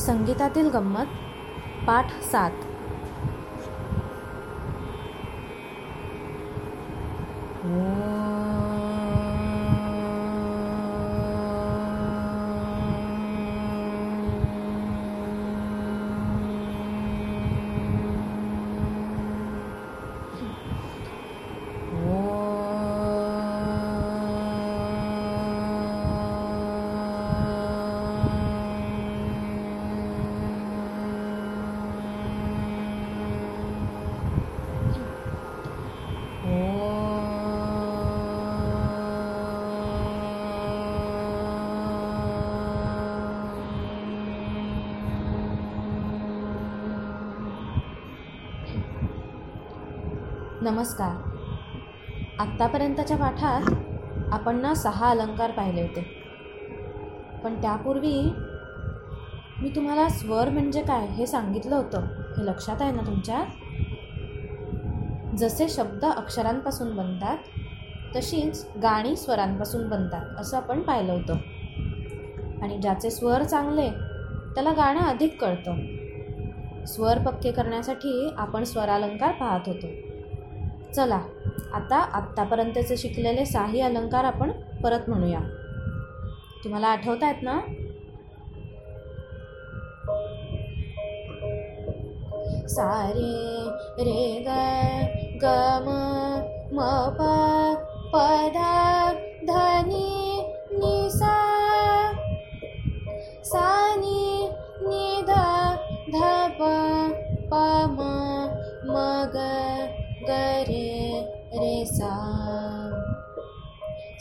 संगीतातील गंमत पाठ सात. नमस्कार. आत्तापर्यंतच्या पाठात आपण ना सहा अलंकार पाहिले होते. पण त्यापूर्वी मी तुम्हाला स्वर म्हणजे काय हे सांगितलं होतं हे लक्षात आहे ना तुमच्या? जसे शब्द अक्षरांपासून बनतात तशीच गाणी स्वरांपासून बनतात असं आपण पाहिलं होतं. आणि ज्याचे स्वर चांगले त्याला गाणं अधिक कळतं. स्वर पक्के करण्यासाठी आपण स्वरालंकार पाहत होतो. चला आता आत्तापर्यंतचे शिकलेले साही अलंकार आपण परत म्हणूया. तुम्हाला आठवत आहेत ना? सारे रे ग ग म म प प धनी निसा सा नि ध ध प प म रे रे सा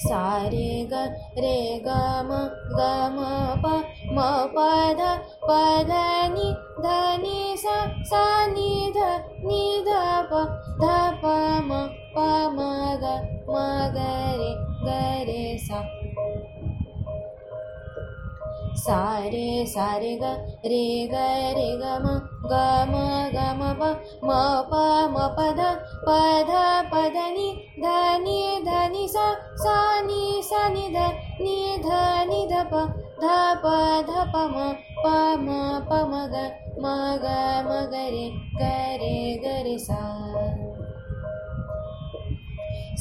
सा रे ग रे ग म ग म प म प ध प ध नि ध नि सा सा नि ध नि ध प ध प म प म ग म ग रे ग रे सा। सा रे सा रे ग रे ग रे ग म ग म ग म प म प म प पध प ध प नि सा नि सा नि ध नि ध नि ध प ध प ध प म प म प म ग म ग म ग रे ग रे ग रे सा.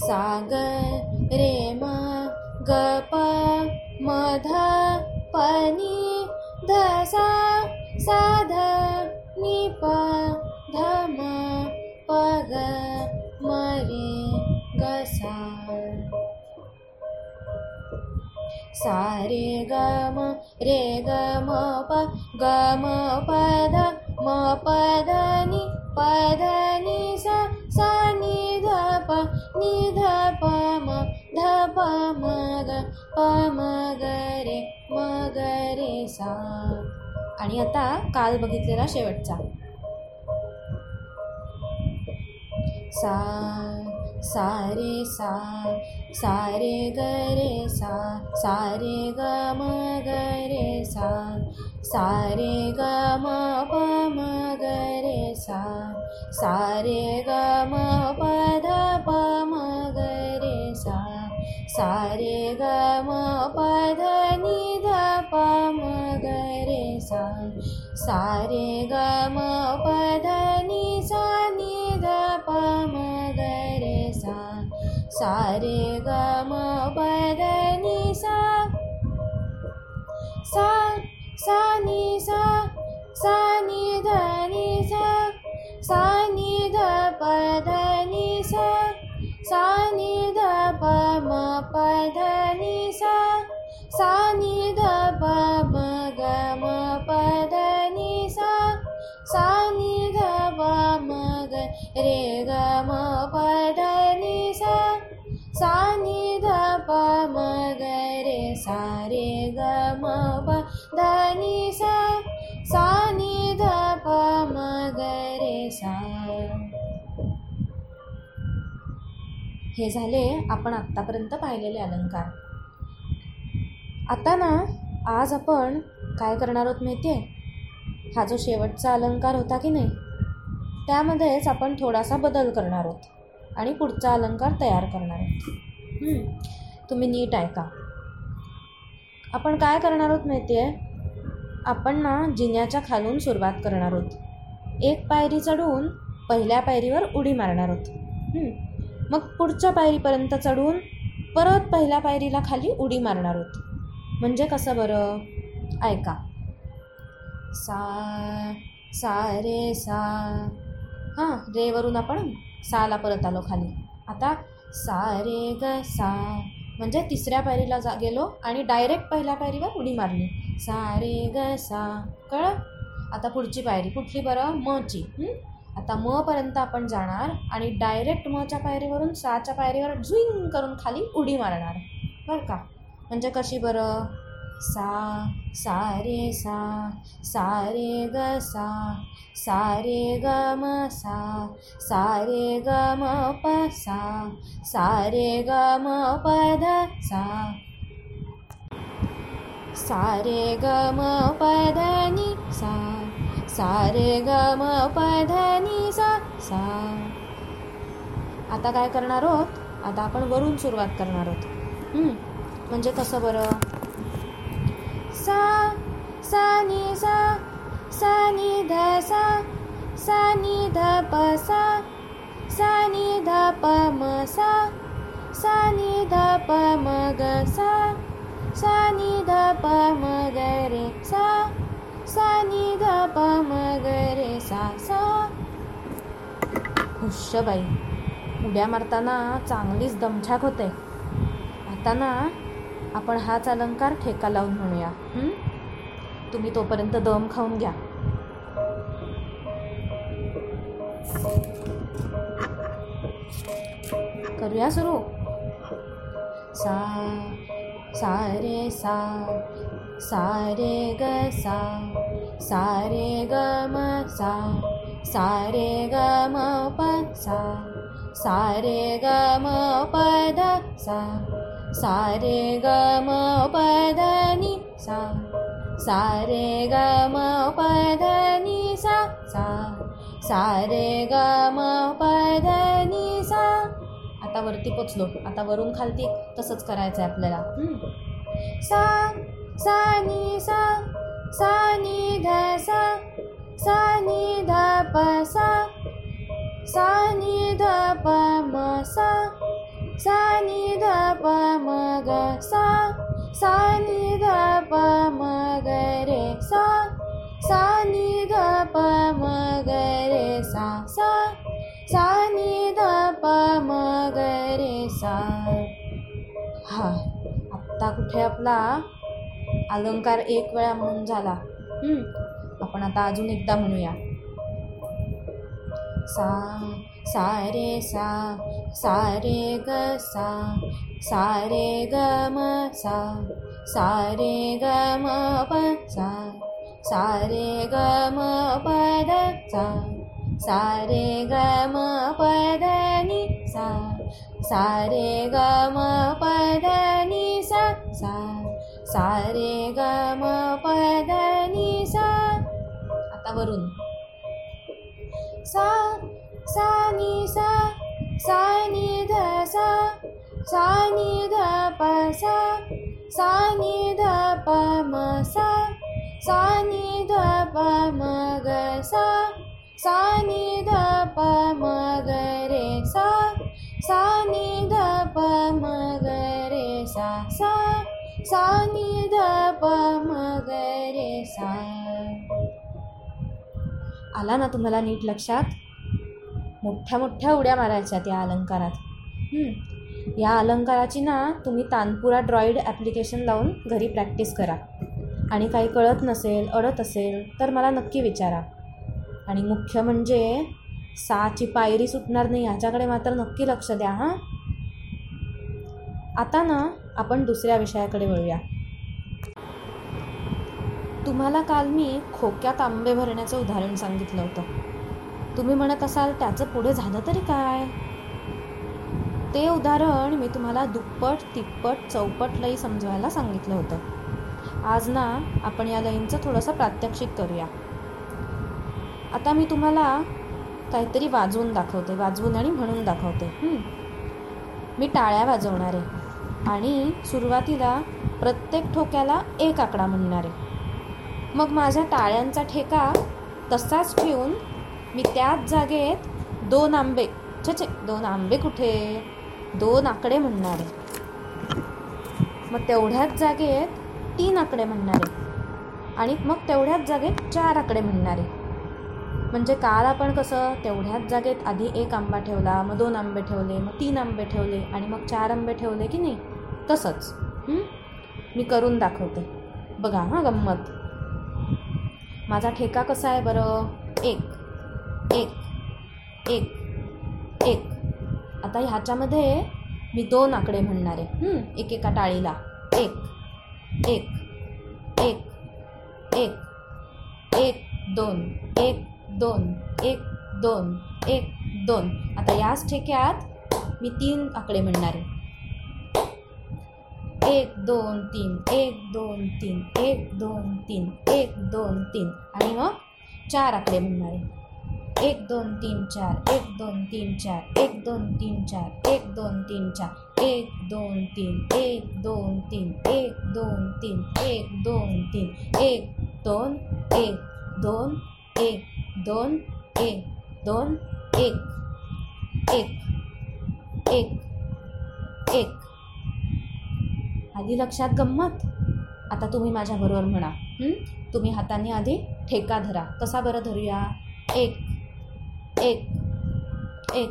सा ग रे म ग प म ध प नि ध सा सा ध नि प ध म प ग म रे ग रे ग म रे ग म प ग म प ध म प ध नि प ध नि सा सा नि ध प नि ध प म ध प म ग प म ग रे म ग रे सा. आणि आता काल बघितलेला शेवटचा. सा सा रे सा सा रे ग रे सा सा रे ग म ग रे सा सा रे ग म प म ग रे सा सा रे ग म प ध प म ग रे सा सा रे ग म प ध नि ध प सारे गम बदनी सा सा सा नी सा सा नी ध नी सा सा नी ध प ध नी सा सा नी ध प म प ध नी सा सा नी ध प म ग म प ध नी सा सा नी ध प म ग रे ग म प ध रे सा रे ग म प ध नि सा सा नि ध प म ग रे सा. हे झाले आपण आत्तापर्यंत पाहिलेले अलंकार. आता ना आज आपण काय करणार आहोत माहिती आहे हा जो शेवटचा अलंकार होता की नाही त्यामध्येच आपण थोडासा बदल करणार आहोत आणि पुढचा अलंकार तयार करणार आहोत. तुम्ही नीट ऐका. आपण काय करणार आहोत माहिती आहे आपण ना जिन्याच्या खालून सुरुवात करणार आहोत. एक पायरी चढून पहिल्या पायरीवर उडी मारणार आहोत. मग पुढच्या पायरीपर्यंत चढून परत पहिल्या पायरीला खाली उडी मारणार आहोत. म्हणजे कसं बरं? ऐका. सा सा रे सा. हां रेवरून आपण साला परत आलो खाली. आता सा रे ग सा. म्हणजे तिसऱ्या पायरीला जा गेलो आणि डायरेक्ट पहिल्या पायरीवर उडी मारली. सा रे ग सा कळं आता पुढची पायरी कुठली बरं? मची आता मपर्यंत आपण जाणार आणि डायरेक्ट मच्या पायरीवरून साच्या पायरीवर झुईंग करून खाली उडी मारणार. बरं का? म्हणजे कशी बरं? सा सा रे सा सा रे ग सा सा रे ग म सा सा रे ग म प सा सा रे ग म प ध सा. सा रे ग म प ध नि सा सा रे ग म प ध नि सा सा. आता काय करणार आहोत? आता आपण वरून सुरुवात करणार आहोत. म्हणजे कसं बरं? सा सा नि सा सा नि ध सा सा नि ध प सा सा नि ध प म सा सा नि ध प म ग सा सा नि ध प म ग रे सा सा नि ध प म ग रे सा सा. हुश बाई. उड्या मारताना चांगलीच दमछाक होते. आता ना आपण हाच अलंकार ठेका लावून म्हणूया. तुम्ही तोपर्यंत दम खाऊन घ्या. करूया सुरू? सा सा रे सा सा रे ग सा सा रे ग म सा सा रे ग म प सा सा रे ग म प द सा. सा रे ग म प ध नि सा सा रे ग म प ध नि सा सा सा रे ग म प ध नि सा. आता वरती पोचलो. आता वरून खालती तसंच करायचं आहे आपल्याला सा सा नि सा सा नि ध सा सा नि ध प सा सा नि ध प म सा. सा नि ध प म ग सा सा नि ध प म ग रे सा सा नि ध प म ग रे सा सा सा नि ध प म ग रे सा हा आत्ता कुठे आपला अलंकार एक वेळा म्हणून झाला. आपण आता अजून एकदा म्हणूया. सा सा रे सा सा रे ग सा सा रे ग म सा सा रे ग म प सा सा रे ग म प द सा सा रे ग म प द नि सा सा रे ग म प द नि सा सा सा रे ग म प द नि सा. आता वरून. सा सा नि सा सा ध सा सा ध प सा सा ध प म सा सा नि ध प म ग सा सा नि ध प म ग रे सा सा नि ध प म ग रे सा सा सा ध प म ग रे सा आला ना तुम्हाला नीट लक्षात? मोठ्या मोठ्या उड्या मारायच्या त्या अलंकारात. या अलंकाराची ना तुम्ही तानपुरा ड्रॉईड ॲप्लिकेशन लावून घरी प्रॅक्टिस करा. आणि काही कळत नसेल अडत असेल तर मला नक्की विचारा. आणि मुख्य म्हणजे साची पायरी सुटणार नाही ह्याच्याकडे मात्र नक्की लक्ष द्या हां. आता ना आपण दुसऱ्या विषयाकडे वळूया. तुम्हाला काल मी खोक्यात आंबे भरण्याचं उदाहरण सांगितलं होतं. तुम्ही म्हणत असाल त्याचं पुढे झालं तरी काय? ते उदाहरण मी तुम्हाला दुप्पट तिप्पट चौपट लई समजवायला सांगितलं होतं. आज ना आपण या लईंचं थोडंसं प्रात्यक्षिक करूया. आता मी तुम्हाला काहीतरी वाजवून दाखवते वाजवून आणि म्हणून दाखवते. मी टाळ्या वाजवणार आहे आणि सुरुवातीला प्रत्येक ठोक्याला एक आकडा म्हणणार आहे. मग माझ्या टाळ्यांचा ठेका तसाच ठेवून मी त्याच जागेत दोन आंबे छे छे दोन आंबे कुठे? दोन आकडे म्हणणार. आहे मग तेवढ्याच जागेत तीन आकडे म्हणणारे. आणि मग तेवढ्याच जागेत चार आकडे म्हणणारे. म्हणजे काल आपण कसं तेवढ्याच जागेत आधी एक आंबा ठेवला मग दोन आंबे ठेवले मग तीन आंबे ठेवले आणि मग चार आंबे ठेवले की नाही? तसंच. मी करून दाखवते. बघा हां गंमत. माझा ठेका कसा आहे बरं? एक. एक एक एक. आता ह्याच्यामध्ये मी दोन आकडे म्हणणार आहे. एकेका टाळीला. एक एक एक एक एक दोन एक दोन एक दोन एक दोन. आता याच ठेक्यात मी तीन आकडे म्हणणार आहे. एक दोन तीन एक दोन तीन एक दोन तीन एक दोन तीन. आणि मग चार आकडे म्हणणार आहे. एक दोन तीन चार एक दोन तीन चार एक दोन तीन चार एक दोन तीन चार एक दोन तीन एक दोन तीन एक दोन तीन एक दोन तीन एक दोन एक दोन एक दोन एक दोन एक एक एक एक आधी लक्षात गंमत आता तुम्ही माझ्याबरोबर म्हणा तुम्ही हाताने आधी ठेका धरा कसा बरं धरूया एक एक एक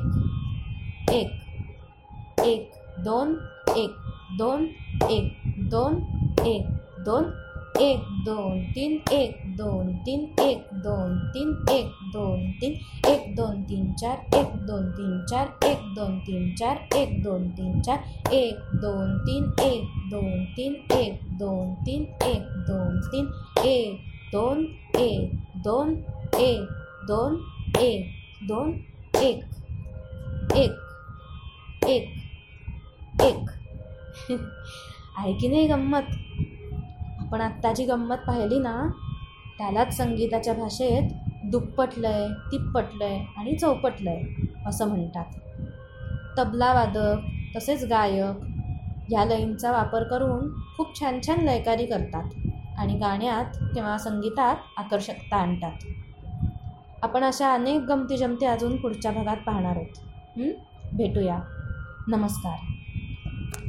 एक एक दोन एक दोन एक दोन एक दोन एक दोन तीन एक दोन तीन एक दोन तीन एक दोन तीन एक दोन तीन चार एक दोन तीन चार एक दोन तीन चार एक दोन तीन चार एक दोन तीन एक दोन तीन एक दोन तीन एक दोन तीन एक दोन एक दोन एक दोन एक दोन एक. एक. एक. एक. आहे की नाही गंमत? आपण आत्ता जी गंमत पाहिली ना त्यालाच संगीताच्या भाषेत दुप्पटलंय तिप्पटलंय आणि चौपटलंय असं म्हणतात. तबला वादक तसेच गायक ह्या लयींचा वापर करून खूप छान छान लयकारी करतात आणि गाण्यात किंवा संगीतात आकर्षकता आणतात. आपण अशा अनेक गमती जमती अजून पुढच्या भागात पाहणार आहोत. भेटूया. नमस्कार.